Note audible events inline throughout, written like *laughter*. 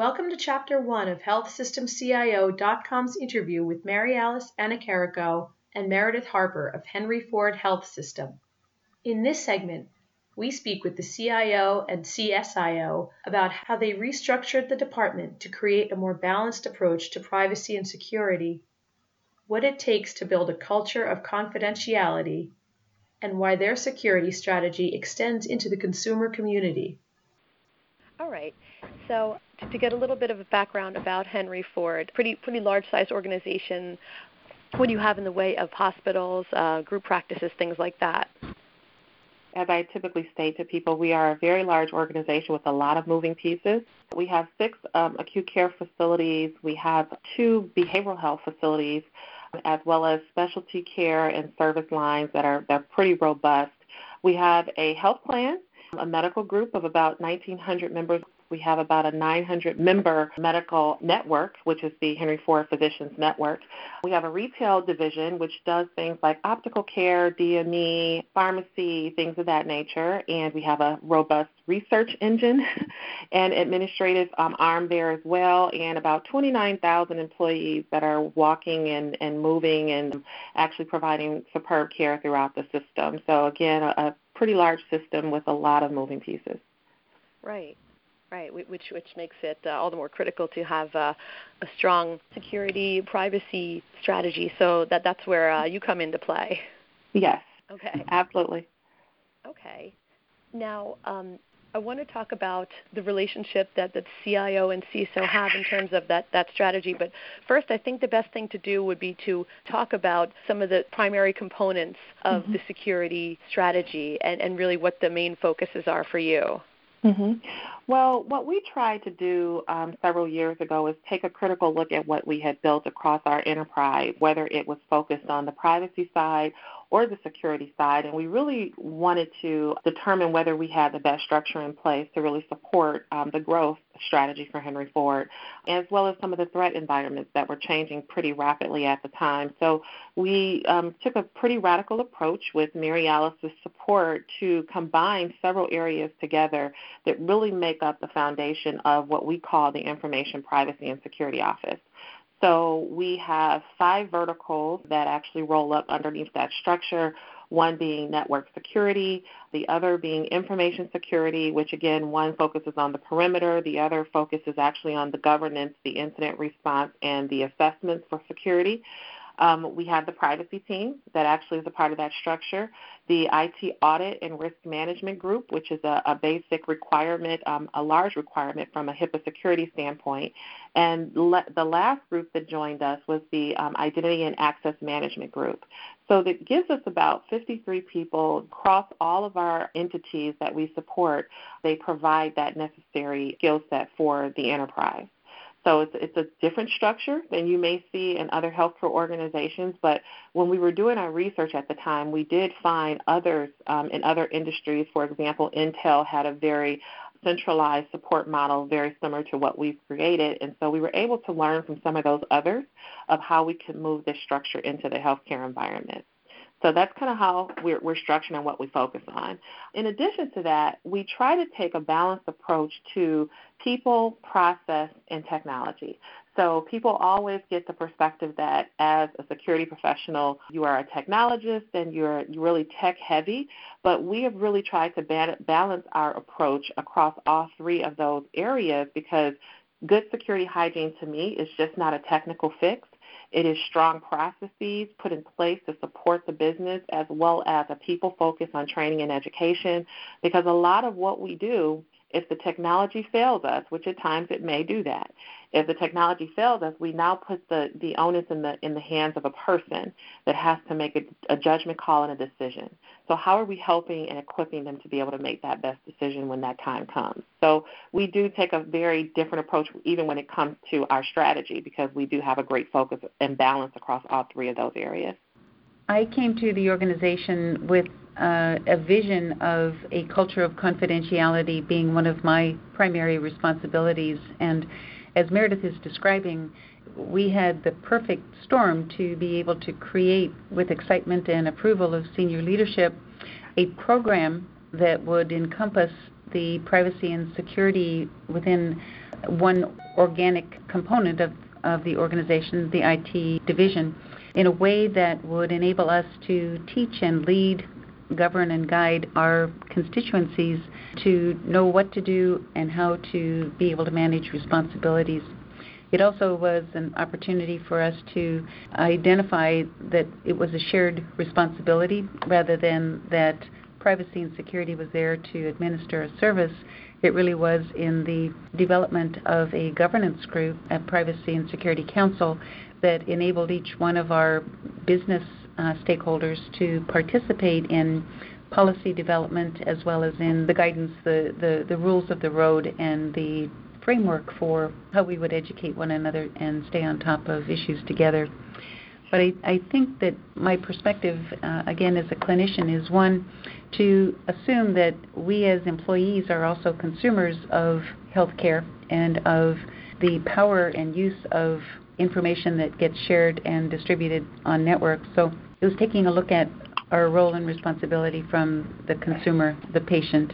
Welcome to Chapter 1 of HealthSystemCIO.com's interview with Mary Alice Annecharico and Meredith Harper of Henry Ford Health System. In this segment, we speak with the CIO and CSIO about how they restructured the department to create a more balanced approach to privacy and security, what it takes to build a culture of confidentiality, and why their security strategy extends into the consumer community. All right. So, to get a little bit of a background about Henry Ford, pretty pretty large size organization. What do you have in the way of hospitals, uh, group practices, things like that? As I typically state to people, we are a very large organization with a lot of moving pieces. We have six um, acute care facilities. We have two behavioral health facilities, as well as specialty care and service lines that are, that are pretty robust. We have a health plan, a medical group of about 1,900 members we have about a 900 member medical network, which is the Henry Ford Physicians Network. We have a retail division, which does things like optical care, DME, pharmacy, things of that nature. And we have a robust research engine *laughs* and administrative um, arm there as well, and about 29,000 employees that are walking and, and moving and actually providing superb care throughout the system. So, again, a, a pretty large system with a lot of moving pieces. Right. Right, which which makes it uh, all the more critical to have uh, a strong security privacy strategy. So that that's where uh, you come into play. Yes. Okay. Absolutely. Okay. Now, um, I want to talk about the relationship that the CIO and CISO have in terms of that, that strategy. But first, I think the best thing to do would be to talk about some of the primary components of mm-hmm. the security strategy and, and really what the main focuses are for you. Mm-hmm. Well, what we tried to do um, several years ago is take a critical look at what we had built across our enterprise, whether it was focused on the privacy side or the security side, and we really wanted to determine whether we had the best structure in place to really support um, the growth strategy for Henry Ford, as well as some of the threat environments that were changing pretty rapidly at the time. So we um, took a pretty radical approach with Mary Alice's support to combine several areas together that really make up the foundation of what we call the Information Privacy and Security Office. So we have five verticals that actually roll up underneath that structure, one being network security, the other being information security, which again, one focuses on the perimeter, the other focuses actually on the governance, the incident response, and the assessments for security. Um, we have the privacy team that actually is a part of that structure, the IT audit and risk management group, which is a, a basic requirement, um, a large requirement from a HIPAA security standpoint. And le- the last group that joined us was the um, identity and access management group. So that gives us about 53 people across all of our entities that we support. They provide that necessary skill set for the enterprise. So it's, it's a different structure than you may see in other healthcare organizations. But when we were doing our research at the time, we did find others um, in other industries. For example, Intel had a very centralized support model very similar to what we've created. And so we were able to learn from some of those others of how we can move this structure into the healthcare environment. So that's kind of how we're, we're structuring and what we focus on. In addition to that, we try to take a balanced approach to people, process, and technology. So people always get the perspective that as a security professional, you are a technologist and you're really tech heavy, but we have really tried to balance our approach across all three of those areas because good security hygiene to me is just not a technical fix. It is strong processes put in place to support the business as well as a people focus on training and education because a lot of what we do if the technology fails us, which at times it may do that, if the technology fails us, we now put the, the onus in the in the hands of a person that has to make a, a judgment call and a decision. So how are we helping and equipping them to be able to make that best decision when that time comes? So we do take a very different approach even when it comes to our strategy because we do have a great focus and balance across all three of those areas. I came to the organization with uh, a vision of a culture of confidentiality being one of my primary responsibilities. And as Meredith is describing, we had the perfect storm to be able to create, with excitement and approval of senior leadership, a program that would encompass the privacy and security within one organic component of, of the organization, the IT division, in a way that would enable us to teach and lead, govern, and guide our constituencies to know what to do and how to be able to manage responsibilities. It also was an opportunity for us to identify that it was a shared responsibility rather than that privacy and security was there to administer a service. It really was in the development of a governance group at Privacy and Security Council that enabled each one of our business uh, stakeholders to participate in policy development as well as in the guidance, the, the, the rules of the road, and the framework for how we would educate one another and stay on top of issues together. But I, I think that my perspective, uh, again, as a clinician, is one to assume that we as employees are also consumers of healthcare and of the power and use of information that gets shared and distributed on networks. So it was taking a look at our role and responsibility from the consumer, the patient,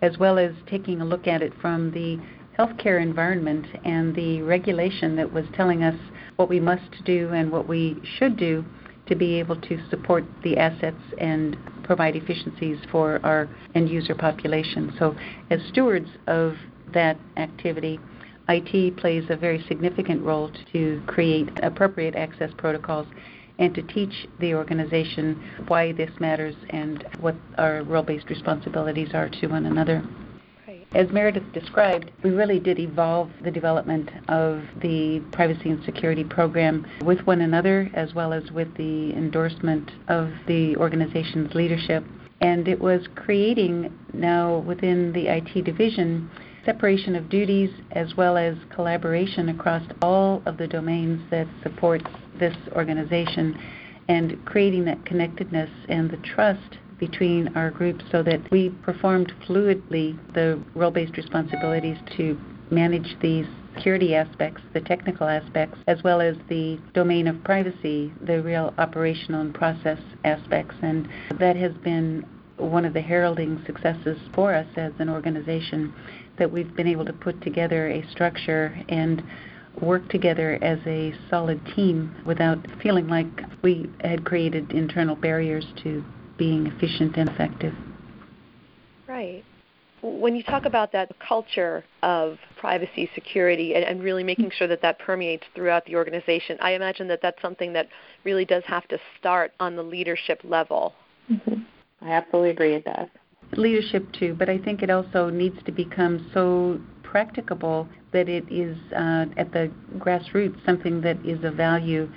as well as taking a look at it from the healthcare environment and the regulation that was telling us what we must do and what we should do to be able to support the assets and provide efficiencies for our end user population. So, as stewards of that activity, IT plays a very significant role to create appropriate access protocols and to teach the organization why this matters and what our role based responsibilities are to one another. As Meredith described, we really did evolve the development of the privacy and security program with one another as well as with the endorsement of the organization's leadership. And it was creating now within the IT division separation of duties as well as collaboration across all of the domains that support this organization and creating that connectedness and the trust between our groups so that we performed fluidly the role based responsibilities to manage these security aspects, the technical aspects, as well as the domain of privacy, the real operational and process aspects. And that has been one of the heralding successes for us as an organization that we've been able to put together a structure and work together as a solid team without feeling like we had created internal barriers to being efficient and effective. Right. When you talk about that culture of privacy, security, and, and, really making sure that that permeates throughout the organization, I imagine that that's something that really does have to start on the leadership level. Mm-hmm. I absolutely agree it does. Leadership too, but I think it also needs to become so practicable that it is uh, at the grassroots something that is of value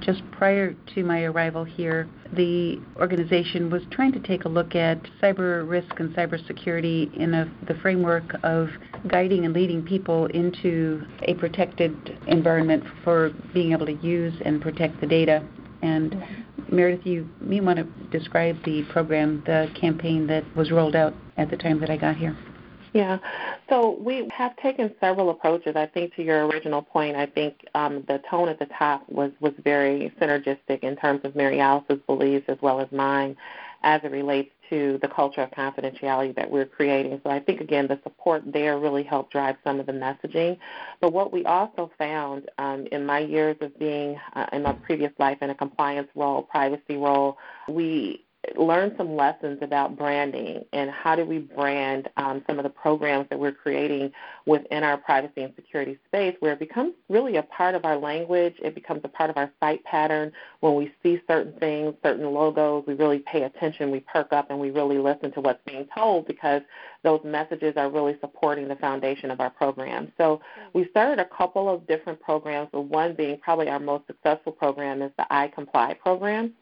just prior to my arrival here, the organization was trying to take a look at cyber risk and cybersecurity in a, the framework of guiding and leading people into a protected environment for being able to use and protect the data. And Meredith, you may want to describe the program, the campaign that was rolled out at the time that I got here. Yeah. So we have taken several approaches. I think to your original point, I think um, the tone at the top was, was very synergistic in terms of Mary Alice's beliefs as well as mine as it relates to the culture of confidentiality that we're creating. So I think, again, the support there really helped drive some of the messaging. But what we also found um, in my years of being uh, in my previous life in a compliance role, privacy role, we learn some lessons about branding and how do we brand um, some of the programs that we're creating within our privacy and security space where it becomes really a part of our language. It becomes a part of our site pattern. When we see certain things certain logos we really pay attention we perk up and we really listen to what's being told because those messages are really supporting the foundation of our program. So we started a couple of different programs the one being probably our most successful program is the iComply program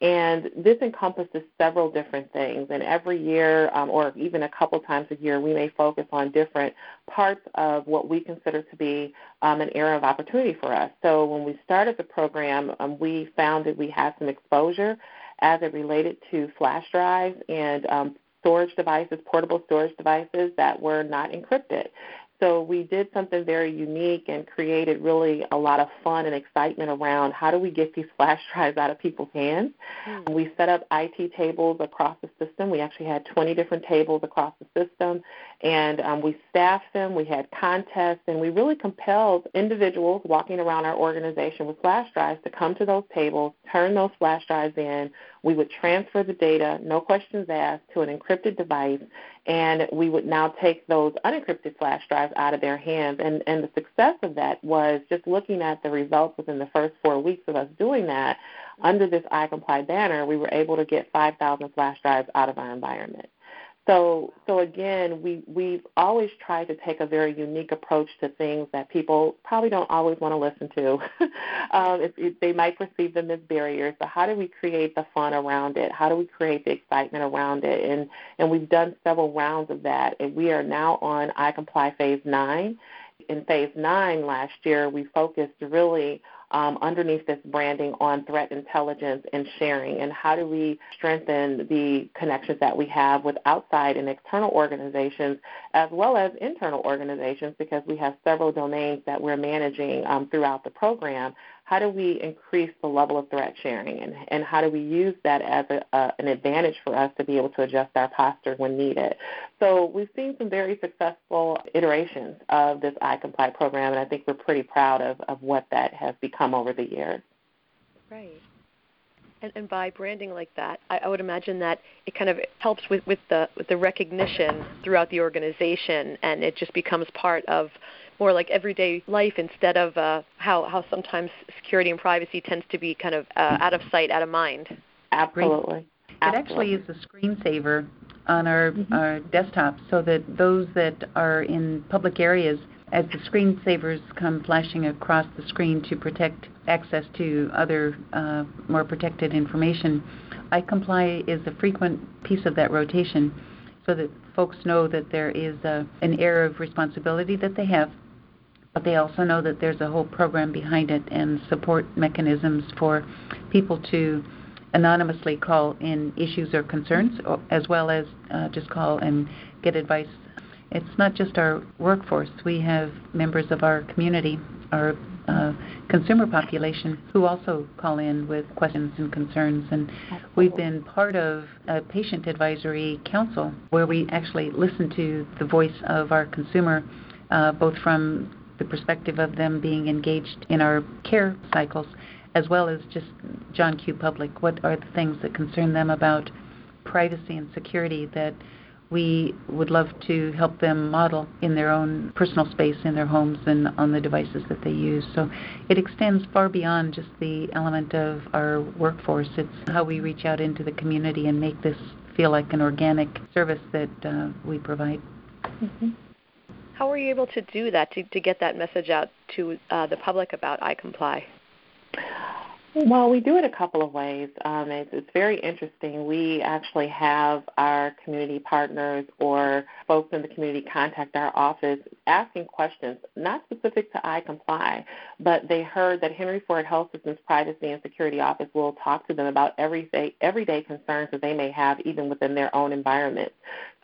and this encompasses several different things. And every year, um, or even a couple times a year, we may focus on different parts of what we consider to be um, an area of opportunity for us. So when we started the program, um, we found that we had some exposure as it related to flash drives and um, storage devices, portable storage devices that were not encrypted. So we did something very unique and created really a lot of fun and excitement around how do we get these *laughs* flash drives out of people's hands. Mm. We set up IT tables across the system. We actually had 20 different tables across the system, and um, we staffed them. We had contests, and we really compelled individuals walking around our organization with flash drives to come to those tables, turn those flash drives in. We would transfer the data, no questions asked, to an encrypted device, and we would now take those unencrypted flash drives out of their hands. And, and the success of that was just looking at the results within the first four weeks of us doing that. Under this iComply banner, we were able to get 5,000 flash drives out of our environment. So, so again, we we've always tried to take a very unique approach to things that people probably don't always want to listen to. *laughs* um, they might perceive them as barriers. but how do we create the fun around it? How do we create the excitement around it? And and we've done several rounds of that, and we are now on iComply Phase Nine. In Phase Nine last year, we focused really um, underneath this branding on threat intelligence and sharing, and how do we strengthen the connections that we have with outside and external organizations as well as internal organizations? Because we have several domains that we're managing um, throughout the program how do we increase the level of threat sharing and, and how do we use that as a, an advantage for us to be able to adjust our posture when needed. So we've seen some very successful iterations of this iComply program, and I think we're pretty proud of, of what that has become over the years. Right. And, and by branding like that, I, I would imagine that it kind of helps with, with the with the recognition throughout the organization, and it just becomes part of more like everyday life instead of uh, how how sometimes security and privacy tends to be kind of uh, out of sight, out of mind. Absolutely. It actually is a screensaver on our, mm-hmm. our desktop so that those that are in public areas, as the screensavers come flashing across the screen to protect access to other uh, more protected information, iComply is a frequent piece of that rotation so that folks know that there is a, an air of responsibility that they have but they also know that there's a whole program behind it and support mechanisms for people to anonymously call in issues or concerns, as well as uh, just call and get advice. It's not just our workforce. We have members of our community, our uh, consumer population, who also call in with questions and concerns. And we've been part of a patient advisory council where we actually listen to the voice of our consumer, uh, both from the perspective of them being engaged in our care cycles, as well as just John Q. Public. What are the things that concern them about privacy and security that we would love to help them model in their own personal space in their homes and on the devices that they use. So it extends far beyond just the element of our workforce. It's how we reach out into the community and make this feel like an organic service that uh, we provide. Mm-hmm. How were you able to do that to, to get that message out to uh, the public about iComply? Well, we do it a couple of ways. Um, it's, it's very interesting. We actually have our community partners or folks in the community contact our office asking questions, not specific to iComply, but they heard that Henry Ford Health Systems Privacy and Security Office will talk to them about everyday, everyday concerns that they may have even within their own environment.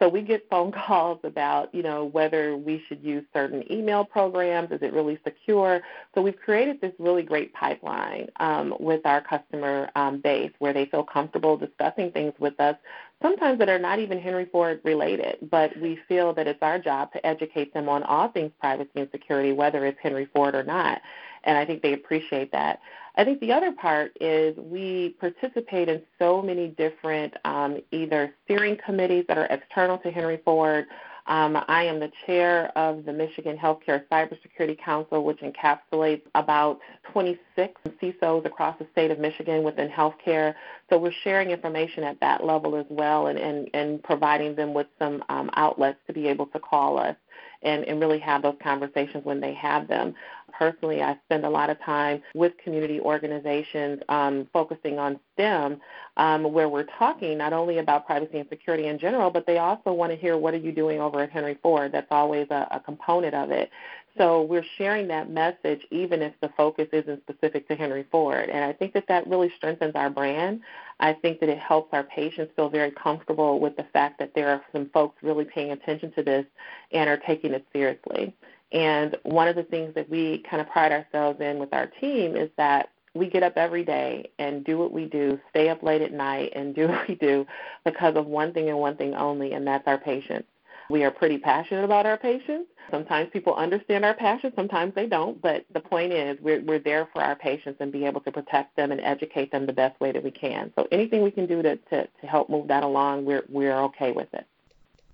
So we get phone *laughs* calls about, you know, whether we should use certain email programs. Is it really secure? So we've created this really great pipeline um, with our customer um, base where they feel comfortable discussing things with us, sometimes that are not even Henry Ford related, but we feel that it's our job to educate them on all things privacy and security, whether it's Henry Ford or not. And I think they appreciate that. I think the other part is we participate in so many different um, either steering committees that are external to Henry Ford. Um, I am the chair of the Michigan Healthcare Cybersecurity Council, which encapsulates about 26 CISOs across the state of Michigan within healthcare. So we're sharing information at that level as well and, and, and providing them with some um, outlets to be able to call us and, and really have those conversations when they have them. Personally, I spend a lot of time with community organizations um, focusing on STEM, um, where we're talking not only about privacy and security in general, but they also want to hear what are you doing over at Henry Ford. That's always a, a component of it. So we're sharing that message even if the focus isn't specific to Henry Ford. And I think that that really strengthens our brand. I think that it helps our patients feel very comfortable with the fact that there are some folks really paying attention to this and are taking it seriously. And one of the things that we kind of pride ourselves in with our team is that we get up every day and do what we do, stay up late at night and do *laughs* what we do because of one thing and one thing only, and that's our patients. We are pretty passionate about our patients. Sometimes people understand our passion, sometimes they don't, but the point is we're, we're there for our patients and be able to protect them and educate them the best way that we can. So anything we can do to, to, to help move that along, we're, we're okay with it.